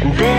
And then